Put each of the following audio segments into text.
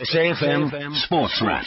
SAFM Sports Wrap.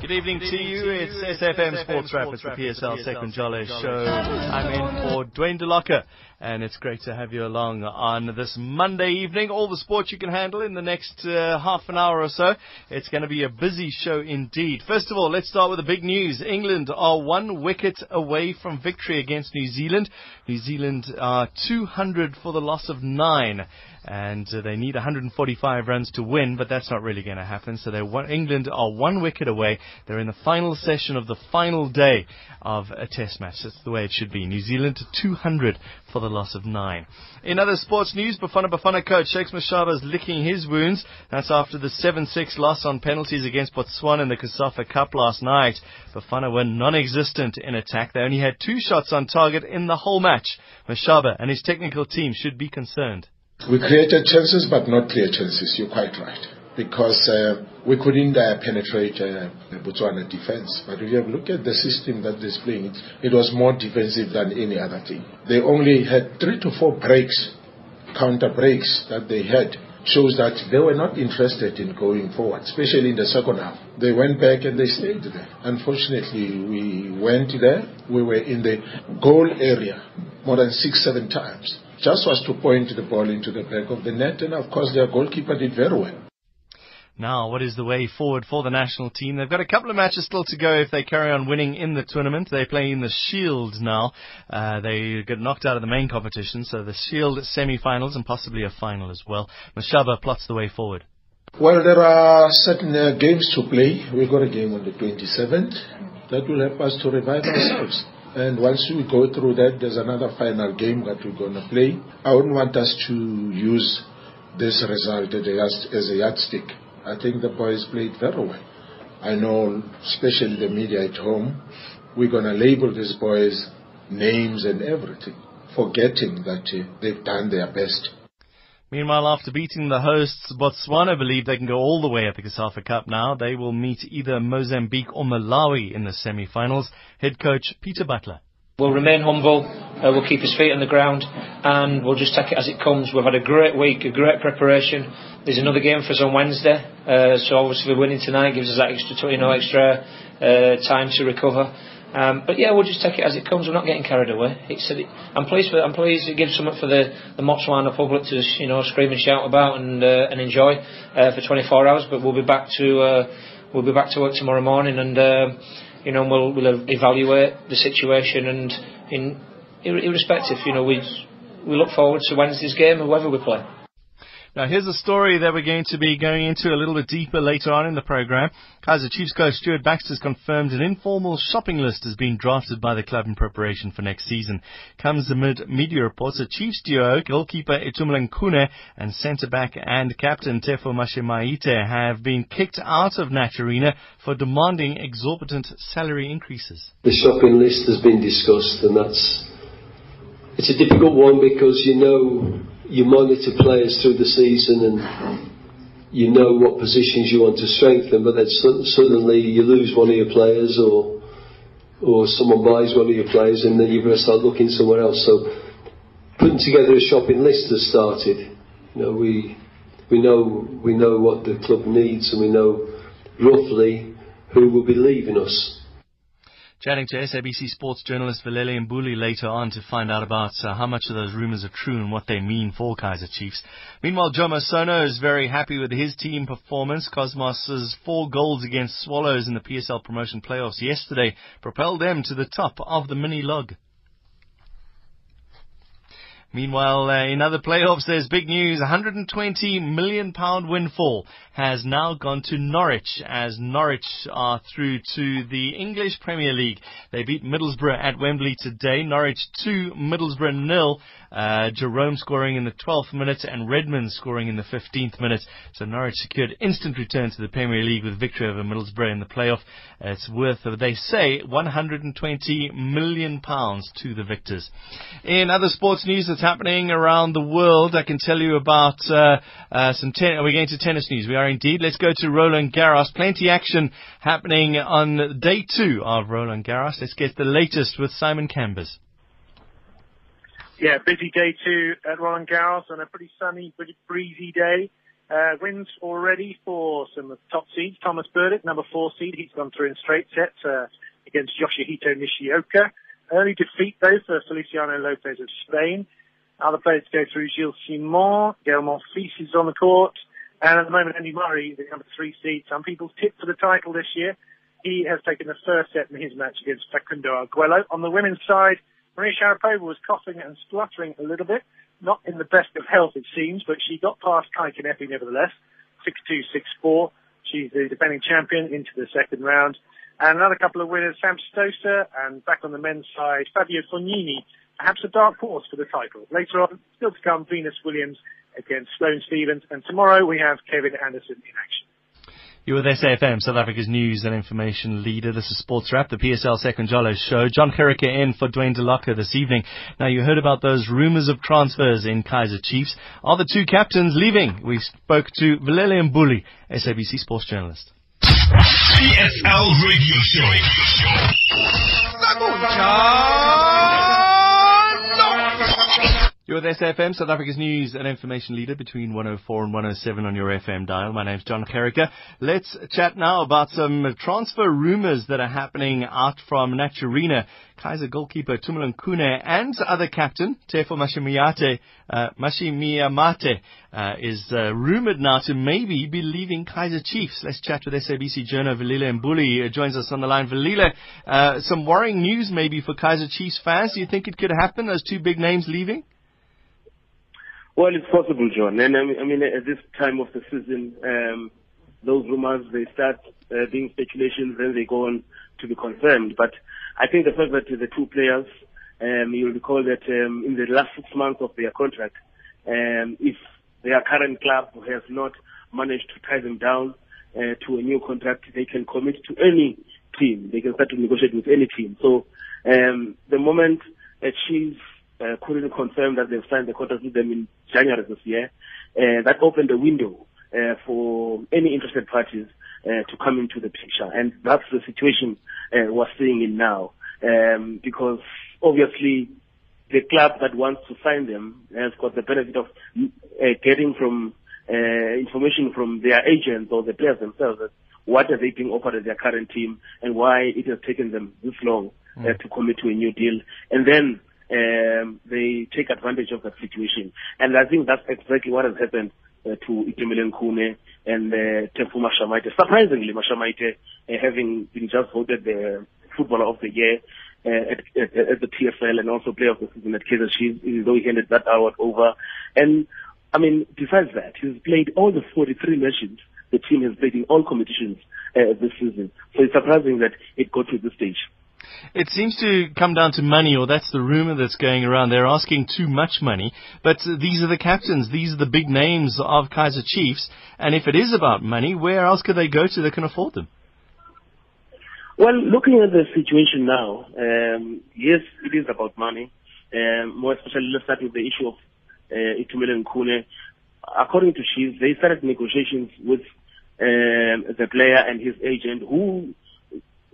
Good evening to you. It's SAFM Sports Wrap. It's the PSL Sekunjalo Show. I'm in for Dwayne DeLocke, and it's great to have you along on this Monday evening. All the sports you can handle in the next uh, half an hour or so. It's going to be a busy show indeed. First of all, let's start with the big news. England are one wicket away from victory against New Zealand. New Zealand are 200 for the loss of nine and uh, they need 145 runs to win, but that's not really going to happen. So one, England are one wicket away. They're in the final session of the final day of a Test match. That's the way it should be. New Zealand 200 for the loss of nine. In other sports news, Bafana Bafana coach Shakes Mashaba is licking his wounds. That's after the 7-6 loss on penalties against Botswana in the COSAFA Cup last night. Bafana were non-existent in attack. They only had two shots on target in the whole match. Mashaba and his technical team should be concerned. We created chances, but not clear chances. You're quite right. Because uh, we couldn't uh, penetrate uh, Botswana defense. But if you looked at the system that they're playing, it was more defensive than any other team. They only had three to four breaks, counter breaks that they had. Shows that they were not interested in going forward, especially in the second half. They went back and they stayed there. Unfortunately, we went there. We were in the goal area more than six, seven times just was to point the ball into the back of the net, and of course their goalkeeper did very well. Now, what is the way forward for the national team? They've got a couple of matches still to go if they carry on winning in the tournament. They play in the Shield now. Uh, they get knocked out of the main competition, so the Shield semi-finals and possibly a final as well. Mashaba plots the way forward. Well, there are certain uh, games to play. We've got a game on the 27th. That will help us to revive ourselves. And once we go through that, there's another final game that we're going to play. I wouldn't want us to use this result as a yardstick. I think the boys played very well. I know, especially the media at home, we're going to label these boys names and everything, forgetting that uh, they've done their best. Meanwhile, after beating the hosts, Botswana believe they can go all the way at the COSAFA Cup now. They will meet either Mozambique or Malawi in the semi-finals. Head coach Peter Butler. We'll remain humble, uh, we'll keep his feet on the ground, and we'll just take it as it comes. We've had a great week, a great preparation. There's another game for us on Wednesday, uh, so obviously winning tonight gives us that extra, you know, extra uh, time to recover. Um, but yeah, we'll just take it as it comes. We're not getting carried away. It's, I'm pleased. I'm pleased it gives something for the, the Motswana public to you know scream and shout about and uh, and enjoy uh, for 24 hours. But we'll be back to uh, we'll be back to work tomorrow morning, and uh, you know we'll we'll evaluate the situation and in irrespective, you know we we look forward to Wednesday's game, whoever we play. Now, here's a story that we're going to be going into a little bit deeper later on in the program. Kaizer Chiefs coach Stuart Baxter has confirmed an informal shopping list has been drafted by the club in preparation for next season. Comes amid media reports that Chiefs duo, goalkeeper Itumeleng Khune and centre-back and captain Tefo Mashamaite have been kicked out of Naturena for demanding exorbitant salary increases. The shopping list has been discussed and that's, it's a difficult one because you know you monitor players through the season and you know what positions you want to strengthen, but then suddenly you lose one of your players or or someone buys one of your players and then you've got to start looking somewhere else. So putting together a shopping list has started. You know, we we know we know what the club needs and we know roughly who will be leaving us. Chatting to SABC Sports journalist Velile Mbuli later on to find out about uh, how much of those rumours are true and what they mean for Kaizer Chiefs. Meanwhile, Jomo Sono is very happy with his team performance. Cosmos's four goals against Swallows in the PSL promotion playoffs yesterday propelled them to the top of the mini log. Meanwhile, uh, in other playoffs, there's big news. 120 million pound windfall has now gone to Norwich as Norwich are through to the English Premier League. They beat Middlesbrough at Wembley today. Norwich 2, Middlesbrough nil. Uh, Jerome scoring in the 12th minute and Redmond scoring in the 15th minute. So Norwich secured instant return to the Premier League with victory over Middlesbrough in the playoff. Uh, it's worth, they say, 120 million pounds to the victors. In other sports news, that's happening around the world. I can tell you about uh, uh, some. Ten- we're going to tennis news. We are indeed. Let's go to Roland Garros. Plenty action happening on day two of Roland Garros. Let's get the latest with Simon Cambers. Yeah, busy day two at Roland Garros and a pretty sunny, pretty breezy day. Uh, wins already for some of the top seeds. Thomas Berdych, number four seed, he's gone through in straight sets uh, against Yoshihito Nishioka. Early defeat though for Feliciano Lopez of Spain. Other players to go through Gilles Simon, Gael Monfils is on the court, and at the moment Andy Murray, the number three seed. Some people's tip for the title this year. He has taken the first set in his match against Facundo Arguello. On the women's side, Maria Sharapova was coughing and spluttering a little bit. Not in the best of health, it seems, but she got past Kaia Kanepi nevertheless. 6-2, 6-4. She's the defending champion into the second round. And another couple of winners, Sam Stosur, and back on the men's side, Fabio Fognini, perhaps a dark horse for the title. Later on, still to come, Venus Williams against Sloane Stephens, and tomorrow we have Kevin Anderson in action. You're with SAFM, South Africa's news and information leader. This is Sports Wrap, the PSL Sekunjalo show. John Gericke in for Dwayne DeLocca this evening. Now, you heard about those rumours of transfers in Kaizer Chiefs. Are the two captains leaving? We spoke to Velile Mbuli, SABC sports journalist. PSL Radio Show. You're with SAFM, South Africa's news and information leader between 104 and 107 on your FM dial. My name's John Gericke. Let's chat now about some transfer rumours that are happening out from Naturena. Kaizer goalkeeper Tumulan Khune and other captain Tefo Mashimiyate, uh, Mashimiyamate uh, is uh, rumoured now to maybe be leaving Kaizer Chiefs. Let's chat with SABC journalist Velile Mbuli. Uh, joins us on the line. Velile, uh, some worrying news maybe for Kaizer Chiefs fans. Do you think it could happen? Those two big names leaving? Well, it's possible, John. And I mean, I mean at this time of the season, um, those rumors, they start uh, being speculations, then they go on to be confirmed. But I think the fact that the two players, um, you'll recall that um, in the last six months of their contract, um, if their current club has not managed to tie them down uh, to a new contract, they can commit to any team. They can start to negotiate with any team. So um, the moment a uh, couldn't confirm that they've signed the contract with them in January this year. Uh, that opened a window uh, for any interested parties uh, to come into the picture, and that's the situation uh, we're seeing in now. Um, because obviously, the club that wants to sign them has got the benefit of uh, getting from uh, information from their agents or the players themselves. That what are they being offered at their current team, and why it has taken them this long uh, to commit to a new deal, and then um, they take advantage of that situation. And I think that's exactly what has happened uh, to Itumeleng Khune and uh, Tefo Mashamaite. Surprisingly, Mashamaite uh, having been just voted the Footballer of the Year uh, at, at, at, the PSL and also Player of the Season at Kaizer Chiefs, though he handed that award over. And I mean, besides that, he's played all the 43 matches the team has played in all competitions uh, this season. So it's surprising that it got to this stage. It seems to come down to money, or that's the rumor that's going around. They're asking too much money, but these are the captains, these are the big names of Kaizer Chiefs, and if it is about money, where else could they go to that can afford them? Well, looking at the situation now, um, yes, it is about money. Um, more especially, let's start with the issue of uh, Itumeleng Khune. According to Chiefs, they started negotiations with um, the player and his agent, who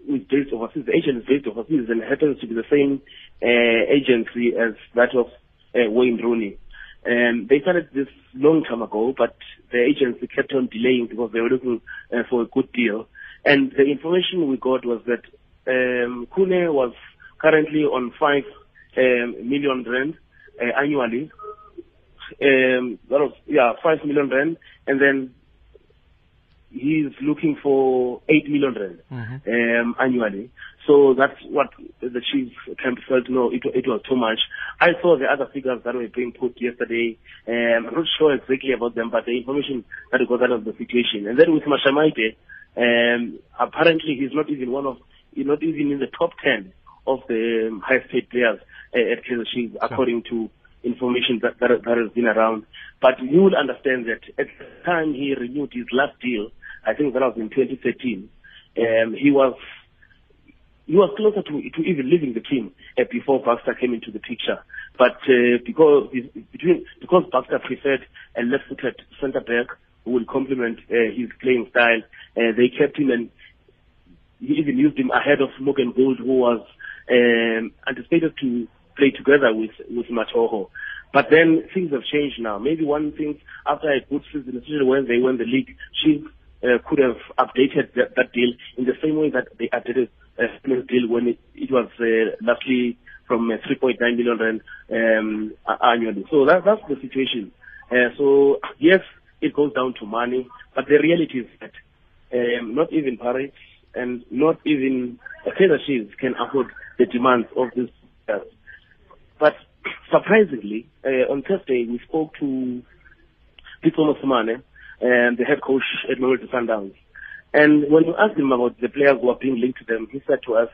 is based overseas. The agent is based overseas and happens to be the same uh, agency as that of uh, Wayne Rooney. And they started this long time ago, but the agency kept on delaying because they were looking uh, for a good deal. And the information we got was that um, Khune was currently on five um, million rand uh, annually. Um, that was yeah, five million rand, and then he's looking for 8 million rand mm-hmm. um, annually. So that's what the chief camp felt, no, it, it was too much. I saw the other figures that were being put yesterday. Um, I'm not sure exactly about them, but the information that got out of the situation. And then with Mashamaite, um, apparently he's not even one of, he's not even in the top 10 of the um, highest paid players uh, at Kaizer Chiefs, according to information that, that, that has been around. But you will understand that at the time he renewed his last deal, I think that was in 2013. Um, he was he was closer to, to even leaving the team uh, before Baxter came into the picture. But uh, because between because Baxter preferred a left-footed centre back who will complement uh, his playing style, uh, they kept him and he even used him ahead of Morgan Gould, who was um, anticipated to play together with with Mathoho. But then things have changed now. Maybe one thing after a good season, especially when they won the league, she uh, could have updated that, that, deal in the same way that they updated uh, deal when it, it was uh, lastly from uh, 3.9 million rand um, annually. So that, that's the situation. Uh, so yes, it goes down to money, but the reality is that um, not even Paris and not even Kaizer Chiefs can afford the demands of this. players. But surprisingly, uh, on Thursday we spoke to Pitso Mosimane, and the head coach at Mamelodi Sundowns. And when we asked him about the players who are being linked to them, he said to us,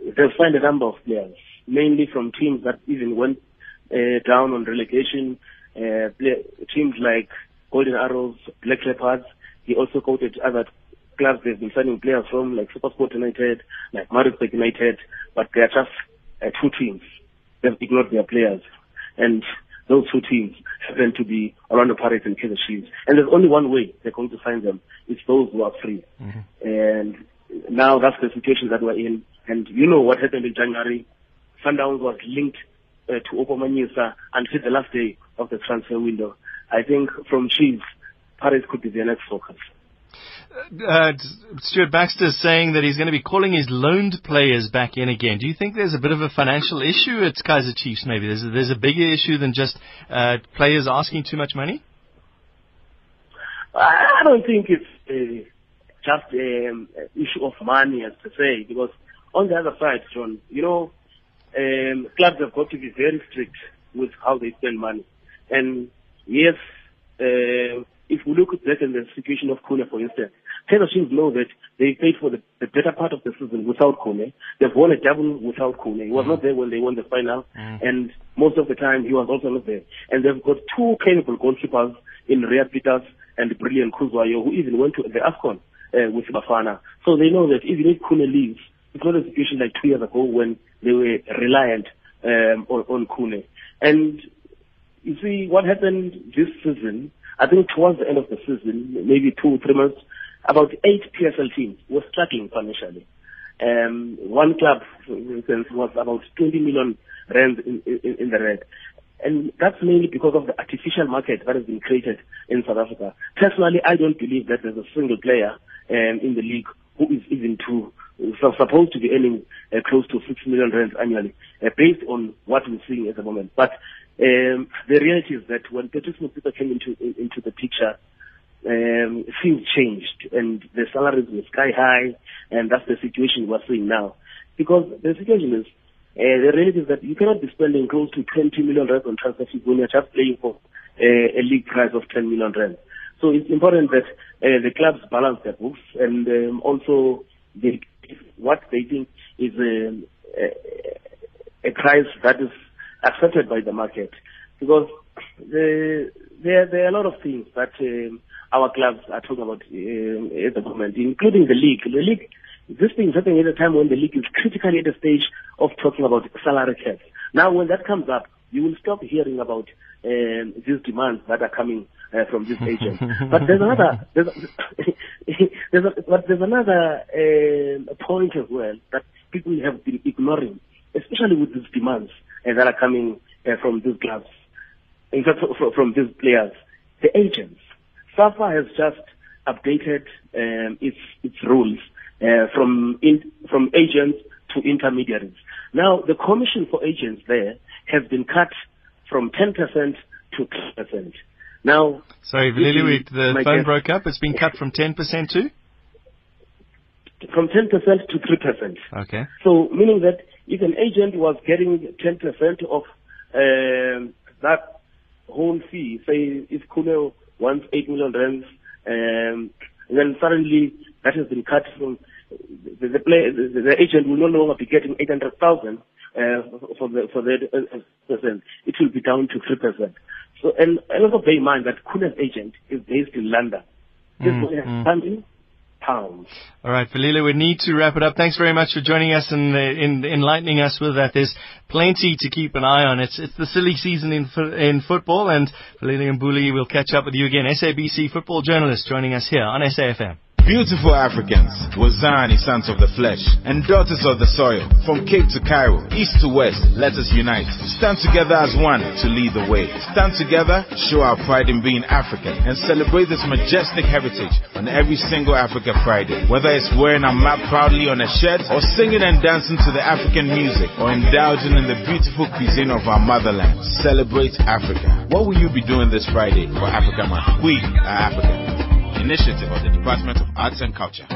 they've signed a number of players, mainly from teams that even went uh, down on relegation, uh, play, teams like Golden Arrows, Black Leopards. He also quoted other clubs they've been signing players from, like Supersport United, like Maritzburg United, but they are just uh, two teams. They've ignored their players. And those two teams happen to be Orlando Pirates and Kaizer Chiefs. And there's only one way they're going to sign them. It's those who are free. Mm-hmm. And now that's the situation that we're in. And you know what happened in January. Sundowns was linked uh, to Oupa Manyisa until the last day of the transfer window. I think from Chiefs, Pirates could be their next focus. Uh, Stuart Baxter is saying that he's going to be calling his loaned players back in again. Do you think there's a bit of a financial issue at Kaizer Chiefs? Maybe there's a, there's a bigger issue than just uh, players asking too much money. I don't think it's uh, just um, issue of money as to say, because on the other side, John, you know, um, clubs have got to be very strict with how they spend money. And yes, uh, if we look at that in the situation of Khune, for instance, Chiefs know that they played for the, the better part of the season without Khune. They've won a double without Khune. He was mm. not there when they won the final, mm. and most of the time he was also not there. And they've got two capable goalkeepers in Reyaad Pieterse and Brilliant Khuzwayo, who even went to the AFCON uh, with Bafana. So they know that even if Khune leaves, it's not a situation like two years ago when they were reliant um, on, on. And you see, what happened this season I think towards the end of the season, maybe two, three months, about eight PSL teams were struggling financially. Um, one club, for instance, was about 20 million rand in, in, in the red. And that's mainly because of the artificial market that has been created in South Africa. Personally, I don't believe that there's a single player um, in the league who is even so supposed to be earning uh, close to six million rand annually, uh, based on what we're seeing at the moment. But um, the reality is that when Patrice Motsepe came into into the picture, um, things changed and the salaries were sky high, and that's the situation we're seeing now. Because the situation is, uh, the reality is that you cannot be spending close to 20 million rand on transfer fees when you're just playing for uh, a league price of 10 million rand. So it's important that uh, the clubs balance their books and um, also they, what they think is um, a, a price that is accepted by the market because the, there, there are a lot of things that um, our clubs are talking about um, at the moment, including the league. The league, this thing is happening at a time when the league is critically at a stage of talking about salary caps. Now, when that comes up, you will stop hearing about um, these demands that are coming uh, from these agents. but there's another, there's, there's a, but there's another uh, point as well that people have been ignoring, especially with these demands uh, that are coming uh, from these clubs, in fact, from, from these players, the agents. SAFA has just updated um, its its rules uh, from in, from agents to intermediaries. Now, the commission for agents there has been cut from 10% to 10%. Now, sorry, Lily, the phone broke up. It's been cut from 10% to from 10% to 3%. Okay. So, meaning that if an agent was getting 10% of um, that whole fee, say if Khune wants 8 million rands, um, and then suddenly that has been cut from the, the, play, the, the agent will no longer be getting 800,000 uh, for the for the uh, percent. It will be down to three percent. So and, and also bear in mind that Khune's agent is based in London. This mm, money has mm. Pounds. All right, Velile, we need to wrap it up. Thanks very much for joining us and uh, in, enlightening us with that. There's plenty to keep an eye on. It's it's the silly season in in football, and Velile Mbuli will catch up with you again. SABC football journalist joining us here on SAFM. Beautiful Africans, Wazani sons of the flesh, and daughters of the soil, from Cape to Cairo, east to west, let us unite. Stand together as one to lead the way. Stand together, show our pride in being African, and celebrate this majestic heritage on every single Africa Friday. Whether it's wearing a map proudly on a shirt, or singing and dancing to the African music, or indulging in the beautiful cuisine of our motherland, celebrate Africa. What will you be doing this Friday for Africa Month? We are Initiative of the Department of Arts and Culture.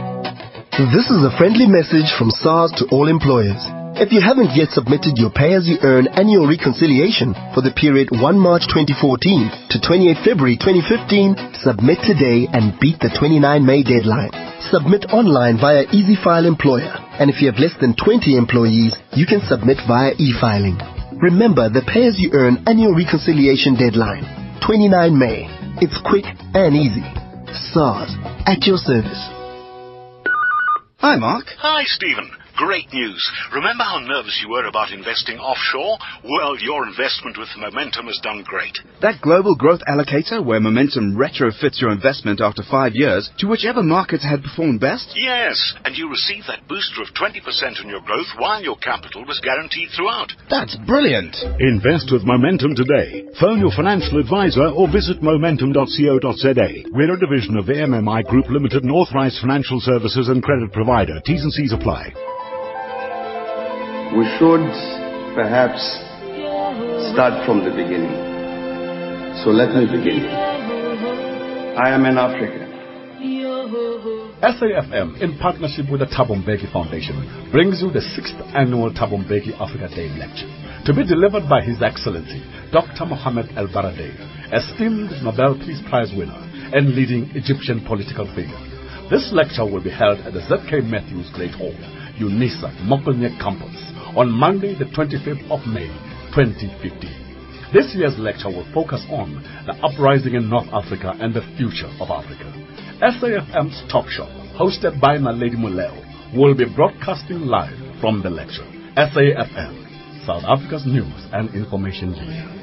This is a friendly message from SARS to all employers. If you haven't yet submitted your pay as you earn annual reconciliation for the period 1 March 2014 to 28 February 2015, submit today and beat the 29 May deadline. Submit online via EasyFile Employer, and if you have less than 20 employees, you can submit via e-filing. Remember the pay as you earn annual reconciliation deadline, 29 May. It's quick and easy. SARS, at your service. Hi, Mark. Hi, Stephen. Great news. Remember how nervous you were about investing offshore? Well, your investment with Momentum has done great. That global growth allocator where Momentum retrofits your investment after five years to whichever markets had performed best? Yes, and you receive that booster of 20% on your growth while your capital was guaranteed throughout. That's brilliant. Invest with Momentum today. Phone your financial advisor or visit momentum.co.za. We're a division of the MMI Group Limited and authorized financial services and credit provider. T's and C's apply we should perhaps start from the beginning. So let me begin. I am an African. SAFM, in partnership with the Thabo Mbeki Foundation, brings you the sixth annual Thabo Mbeki Africa Day Lecture, to be delivered by His Excellency Dr. Mohamed El Baradei, esteemed Nobel Peace Prize winner and leading Egyptian political figure. This lecture will be held at the ZK Matthews Great Hall, UNISA, Muckleneuk Campus, on Monday, the 25th of May, 2015. This year's lecture will focus on the uprising in North Africa and the future of Africa. SAFM's Talk Show, hosted by Naledi Moleo, will be broadcasting live from the lecture. SAFM, South Africa's news and information leader.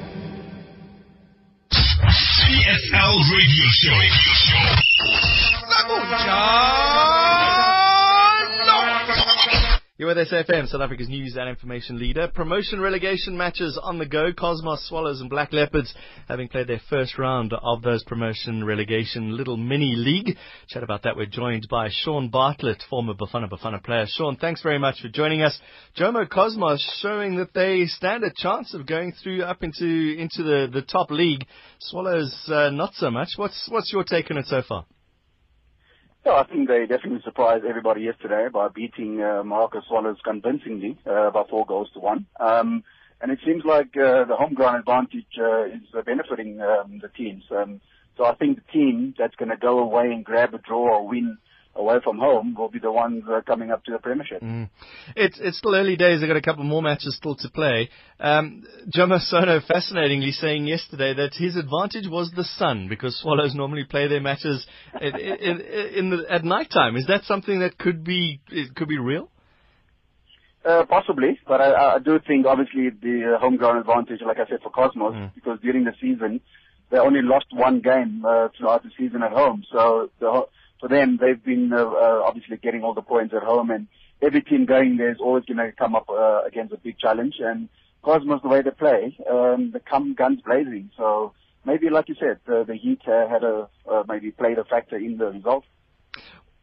PSL Radio Show. Radio Show. You're South Africa's news and information leader. Promotion relegation matches on the go. Cosmos Swallows and Black Leopards having played their first round of those promotion relegation little mini league. Chat about that. We're joined by Shaun Bartlett, former Bafana Bafana player. Shaun, thanks very much for joining us. Jomo Cosmos showing that they stand a chance of going through up into into the, the top league. Swallows uh, not so much. What's what's your take on it so far? Yeah, I think they definitely surprised everybody yesterday by beating uh, Moroka Swallows convincingly uh, by four goals to one. Um, and it seems like uh, the home ground advantage uh, is uh, benefiting um, the teams. Um, so I think the team that's going to go away and grab a draw or win away from home will be the ones uh, coming up to the Premiership. Mm. It's it's still early days. They've got a couple more matches still to play. Um, Jomo Sono fascinatingly saying yesterday that his advantage was the sun because Swallows normally play their matches in, in, in the, at night time. Is that something that could be it could be real? Uh, possibly, but I, I do think obviously the uh, home ground advantage, like I said, for Cosmos, mm. because during the season they only lost one game uh, throughout the season at home. So the for them, they've been uh, uh, obviously getting all the points at home, and every team going there is always going to come up uh, against a big challenge. And Cosmos, the way they play, um, they come guns blazing. So maybe, like you said, uh, the heat uh, had a uh, maybe played a factor in the result.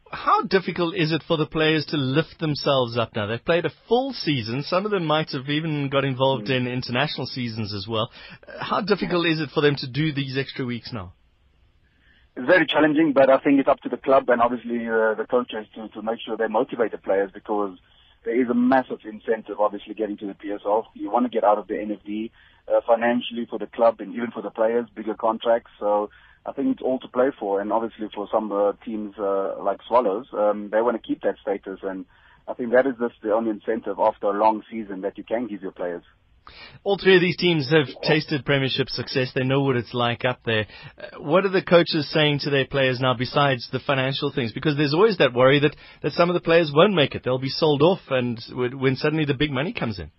How difficult is it for the players to lift themselves up now? They've played a full season. Some of them might have even got involved mm. in international seasons as well. How difficult is it for them to do these extra weeks now? Very challenging, but I think it's up to the club and obviously uh, the coaches to, to make sure they motivate the players because there is a massive incentive obviously getting to the PSL. You want to get out of the NFD uh, financially for the club and even for the players, bigger contracts. So I think it's all to play for. And obviously for some uh, teams uh, like Swallows, um, they want to keep that status. And I think that is just the only incentive after a long season that you can give your players. All three of these teams have tasted Premiership success. They know what it's like up there. Uh, what are the coaches saying to their players now besides the financial things? Because there's always that worry that, that some of the players won't make it. They'll be sold off and when suddenly the big money comes in.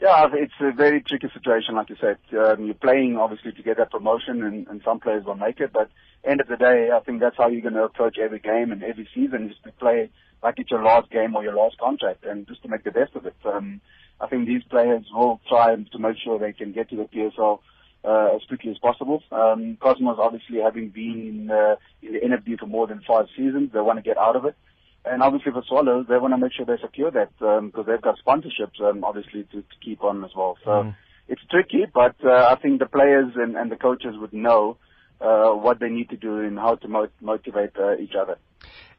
Yeah, it's a very tricky situation, like you said. Um, you're playing obviously to get that promotion, and, and some players will make it. But end of the day, I think that's how you're going to approach every game and every season is to play like it's your last game or your last contract, and just to make the best of it. Um, I think these players will try to make sure they can get to the PSL uh, as quickly as possible. Um, Cosmos, obviously, having been in, uh, in the NFD for more than five seasons, they want to get out of it. And obviously for Swallows, they want to make sure they secure that because um, they've got sponsorships, um, obviously, to, to keep on as well. So mm. it's tricky, but uh, I think the players and, and the coaches would know uh, what they need to do and how to mo- motivate uh, each other.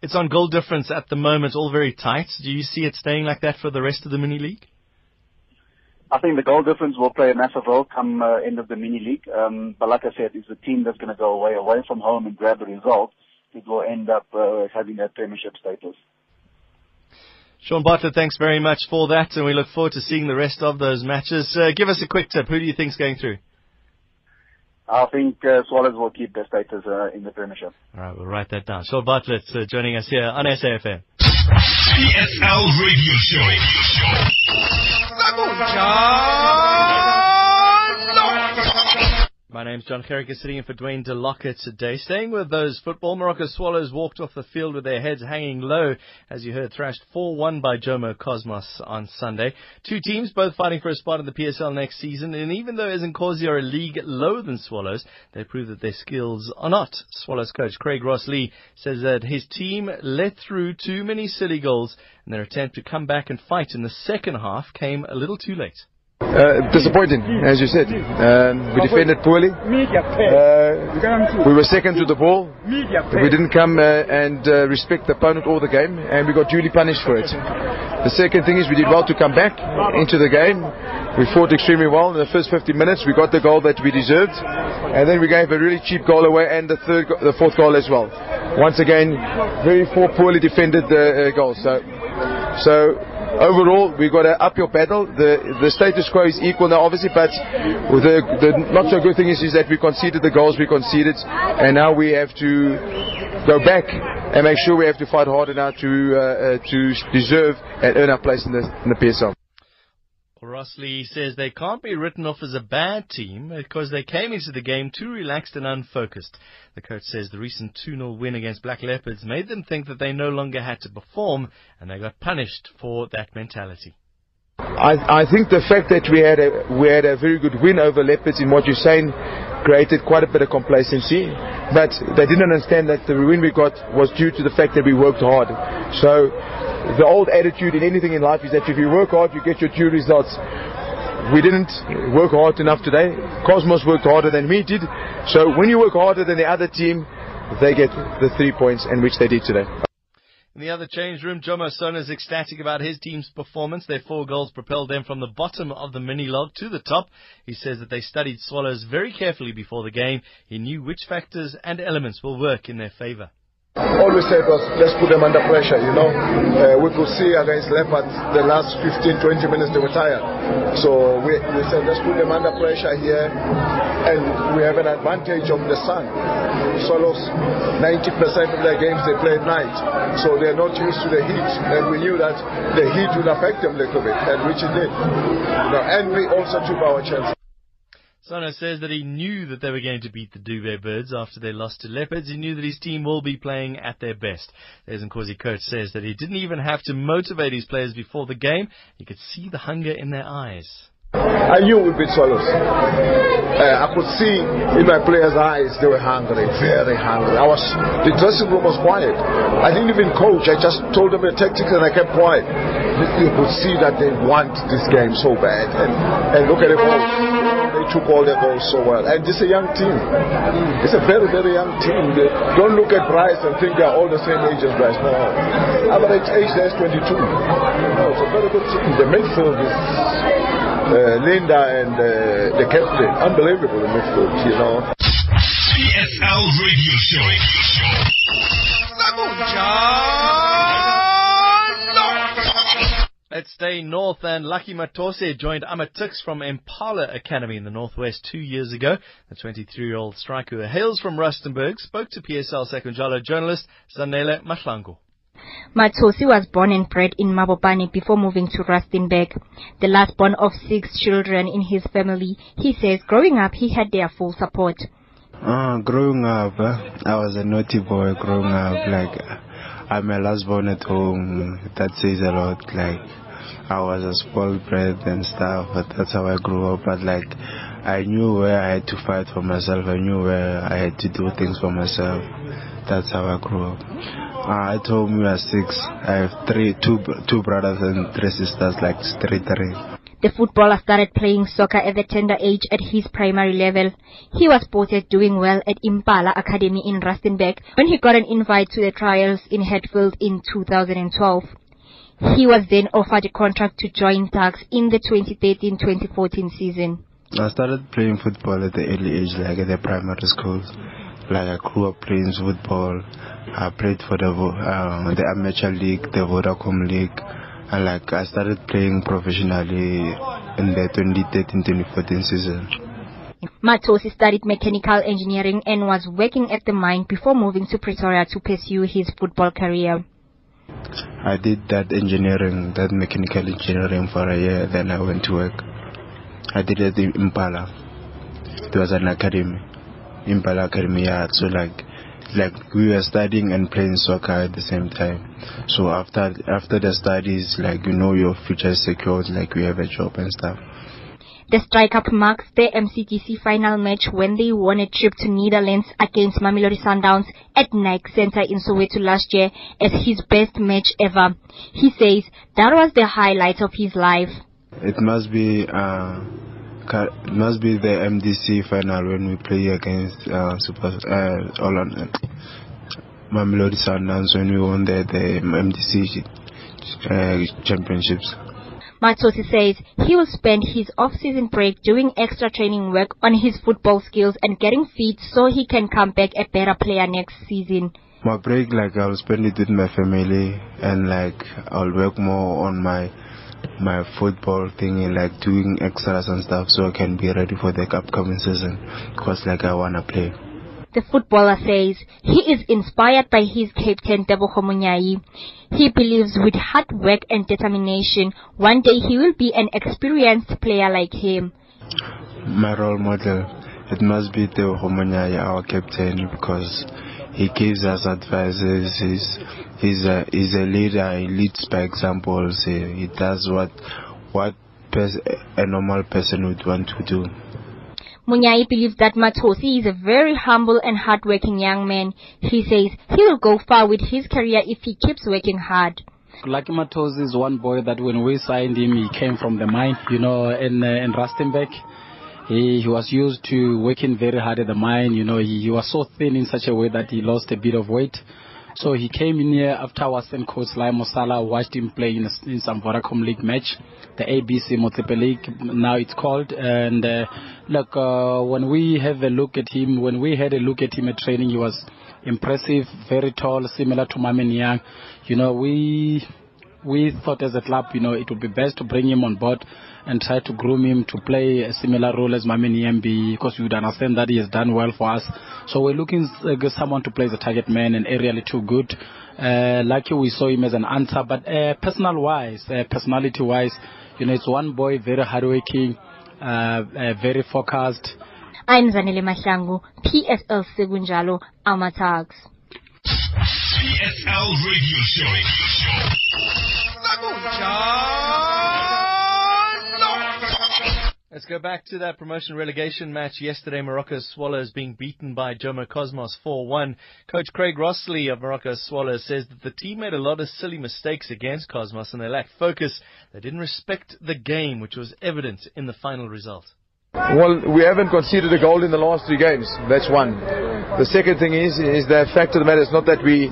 It's on goal difference at the moment, all very tight. Do you see it staying like that for the rest of the mini league? I think the goal difference will play a massive role come uh, end of the mini league. Um, but like I said, it's the team that's going to go away away from home and grab a result it will end up uh, having that premiership status. Shaun Bartlett, thanks very much for that, and we look forward to seeing the rest of those matches. Uh, give us a quick tip. Who do you think's going through? I think uh, Swallows will keep their status uh, in the Premiership. All right, we'll write that down. Shaun Bartlett uh, joining us here on SAFM. PSL Radio Show. Radio Show. My name's John Gericke, sitting in for Dwayne DeLocke today. Staying with those football, Moroka Swallows walked off the field with their heads hanging low, as you heard, thrashed 4-1 by Jomo Cosmos on Sunday. Two teams, both fighting for a spot in the PSL next season, and even though Ezenkosi are a league lower than Swallows, they prove that their skills are not. Swallows coach Craig Rosslee says that his team let through too many silly goals, and their attempt to come back and fight in the second half came a little too late. Uh, disappointing, as you said. Um, we defended poorly. Uh, we were second to the ball. We didn't come uh, and uh, respect the opponent all the game, and we got duly punished for it. The second thing is we did well to come back into the game. We fought extremely well in the first 50 minutes. We got the goal that we deserved, and then we gave a really cheap goal away and the third, the fourth goal as well. Once again, very poorly defended uh, goals. So, so overall, we've got an uphill battle. The the status quo is equal now, obviously, but the the not so good thing is, is that we conceded the goals we conceded, and now we have to go back and make sure we have to fight harder now to uh, uh, to deserve and earn our place in the in the PSL. Rosslee says they can't be written off as a bad team because they came into the game too relaxed and unfocused. The coach says the recent 2-0 win against Black Leopards made them think that they no longer had to perform and they got punished for that mentality. I, I think the fact that we had a we had a very good win over Leopards in what you're saying created quite a bit of complacency, but they didn't understand that the win we got was due to the fact that we worked hard. So the old attitude in anything in life is that if you work hard, you get your due results. We didn't work hard enough today. Cosmos worked harder than we did. So when you work harder than the other team, they get the three points, and which they did today. In the other change room, Jomo Sono is ecstatic about his team's performance. Their four goals propelled them from the bottom of the mini log to the top. He says that they studied Swallows very carefully before the game. He knew which factors and elements will work in their favour. All we said was, let's put them under pressure, you know. Uh, we could see against Leopards the last 15, 20 minutes they were tired. So we, we said, let's put them under pressure here. And we have an advantage of the sun. Solos, 90% of their games they play at night. So they're not used to the heat. And we knew that the heat would affect them a little bit, and which it did. You know, and we also took our chances. Sono says that he knew that they were going to beat the Dube Birds after they lost to Leopards. He knew that his team will be playing at their best. There's Nkosi coach says that he didn't even have to motivate his players before the game. He could see the hunger in their eyes. I knew we beat Swallows. Uh, I could see in my players' eyes they were hungry, very hungry. I was the dressing room was quiet. I didn't even coach. I just told them the tactics and I kept quiet. You could see that they want this game so bad. And, and look at the goals they took all their goals so well. And it's a young team. It's a very, very young team. They don't look at Bryce and think they're all the same age as Bryce. No. Average age there is 22. No, it's a very good team. The midfield is uh, Linda and uh, the captain. Unbelievable, the midfield, you know. PSL Radio Show. Radio Show. Let's stay north and Lucky Matosi joined Amatuks from Impala Academy in the Northwest two years ago. The 23-year-old striker who hails from Rustenburg spoke to PSL Sekunjalo journalist Zanele Mahlangu. Matosi was born and bred in Mabopane before moving to Rustenburg. The last born of six children in his family, he says growing up he had their full support. Uh, growing up, uh, I was a naughty boy growing up. Like, I'm a last born at home. That says a lot. Like, I was a spoiled brat and stuff, but that's how I grew up. But like, I knew where I had to fight for myself. I knew where I had to do things for myself. That's how I grew up. Uh, at home we are six. I have three, two, two brothers and three sisters, like three, three. The footballer started playing soccer at the tender age at his primary level. He was spotted doing well at Impala Academy in Rustenburg when he got an invite to the trials in Hatfield in 2012. He was then offered a contract to join Tuks in the 2013-2014 season. I started playing football at the early age, like at the primary schools. Like I grew up playing football. I played for the uh, the amateur league, the Vodacom league, and like I started playing professionally in the 2013-2014 season. Matosi studied mechanical engineering and was working at the mine before moving to Pretoria to pursue his football career. I did that engineering, that mechanical engineering for a year, then I went to work. I did it in Impala. It was an academy. Impala Academy, yeah. So like, like we were studying and playing soccer at the same time. So after after the studies, like you know your future is secured, like we have a job and stuff. The strike up marks the MDC final match when they won a trip to Netherlands against Mamelodi Sundowns at Nike Center in Soweto last year as his best match ever. He says that was the highlight of his life. It must be uh, must be the MDC final when we play against uh, Super uh, Holland, Mamelodi Sundowns when we won the, the MDC uh, championships. Matosi says he will spend his off-season break doing extra training work on his football skills and getting fit so he can come back a better player next season. My break, like I'll spend it with my family and like I'll work more on my my football thing and like doing extras and stuff so I can be ready for the upcoming season because like I wanna play. The footballer says he is inspired by his captain Tebogo Munyai. He believes with hard work and determination, one day he will be an experienced player like him. My role model, it must be Tebogo Munyai, our captain, because he gives us advices. He's he's a he's a leader. He leads by examples. He, he does what what pers- a normal person would want to do. Munyai believes that Matosi is a very humble and hardworking young man. He says he will go far with his career if he keeps working hard. Lucky Matosi is one boy that when we signed him, he came from the mine, you know, in, uh, in Rustenburg. He, he was used to working very hard at the mine, you know, he, he was so thin in such a way that he lost a bit of weight. So he came in here after sent coach Lai Mosala watched him play in, in some Vodacom League match, the ABC Motsepe League, now it's called. And uh, look, uh, when we have a look at him, when we had a look at him at training, he was impressive, very tall, similar to Mamen Yang. You know, we we thought as a club, you know, it would be best to bring him on board and try to groom him to play a similar role as Mamen Yembi because we would understand that he has done well for us. So we're looking uh, someone to play the target man and aerially too good. Uh, lucky we saw him as an answer, but uh, personal wise, uh, personality wise, you know, it's one boy, very hardworking, uh, uh, very focused. I'm Zanele Mahlangu, PSL Sekunjalo, Amatuks. PSL Radio Show. Radio Let's go back to that promotion relegation match yesterday. Moroka Swallows being beaten by Jomo Cosmos 4-1. Coach Craig Rosslee of Moroka Swallows says that the team made a lot of silly mistakes against Cosmos and they lacked focus. They didn't respect the game, which was evident in the final result. Well, we haven't conceded a goal in the last three games. That's one. The second thing is, is the fact of the matter is not that we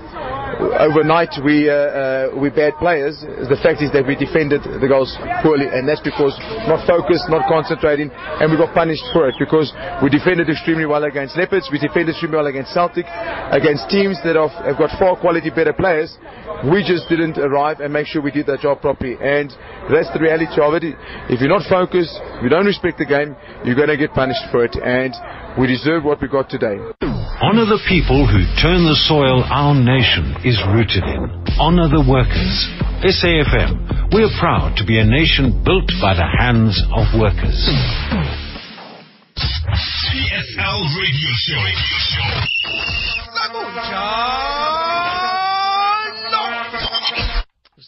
overnight we uh, uh, we bad players. The fact is that we defended the goals poorly, and that's because not focused, not concentrating, and we got punished for it because we defended extremely well against Leopards, we defended extremely well against Celtic, against teams that have, have got far quality better players. We just didn't arrive and make sure we did that job properly, and that's the reality of it. If you're not focused, you don't respect the game, you're going to get punished for it, and we deserve what we got today. Honor the people who turn the soil our nation is rooted in. Honor the workers. SAFM, we're proud to be a nation built by the hands of workers. PSL Radio Show.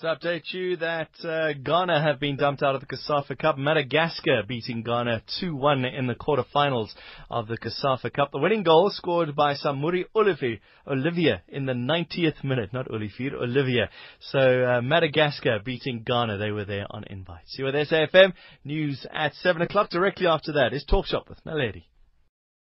To update you that uh, Ghana have been dumped out of the COSAFA Cup. Madagascar beating Ghana 2-1 in the quarterfinals of the COSAFA Cup. The winning goal scored by Samuri Olivier, Olivia in the 90th minute, not Olivier, Olivia. So uh, Madagascar beating Ghana. They were there on invite. See you with SAFM. News at 7 o'clock. Directly after that is Talk Shop with Naledi.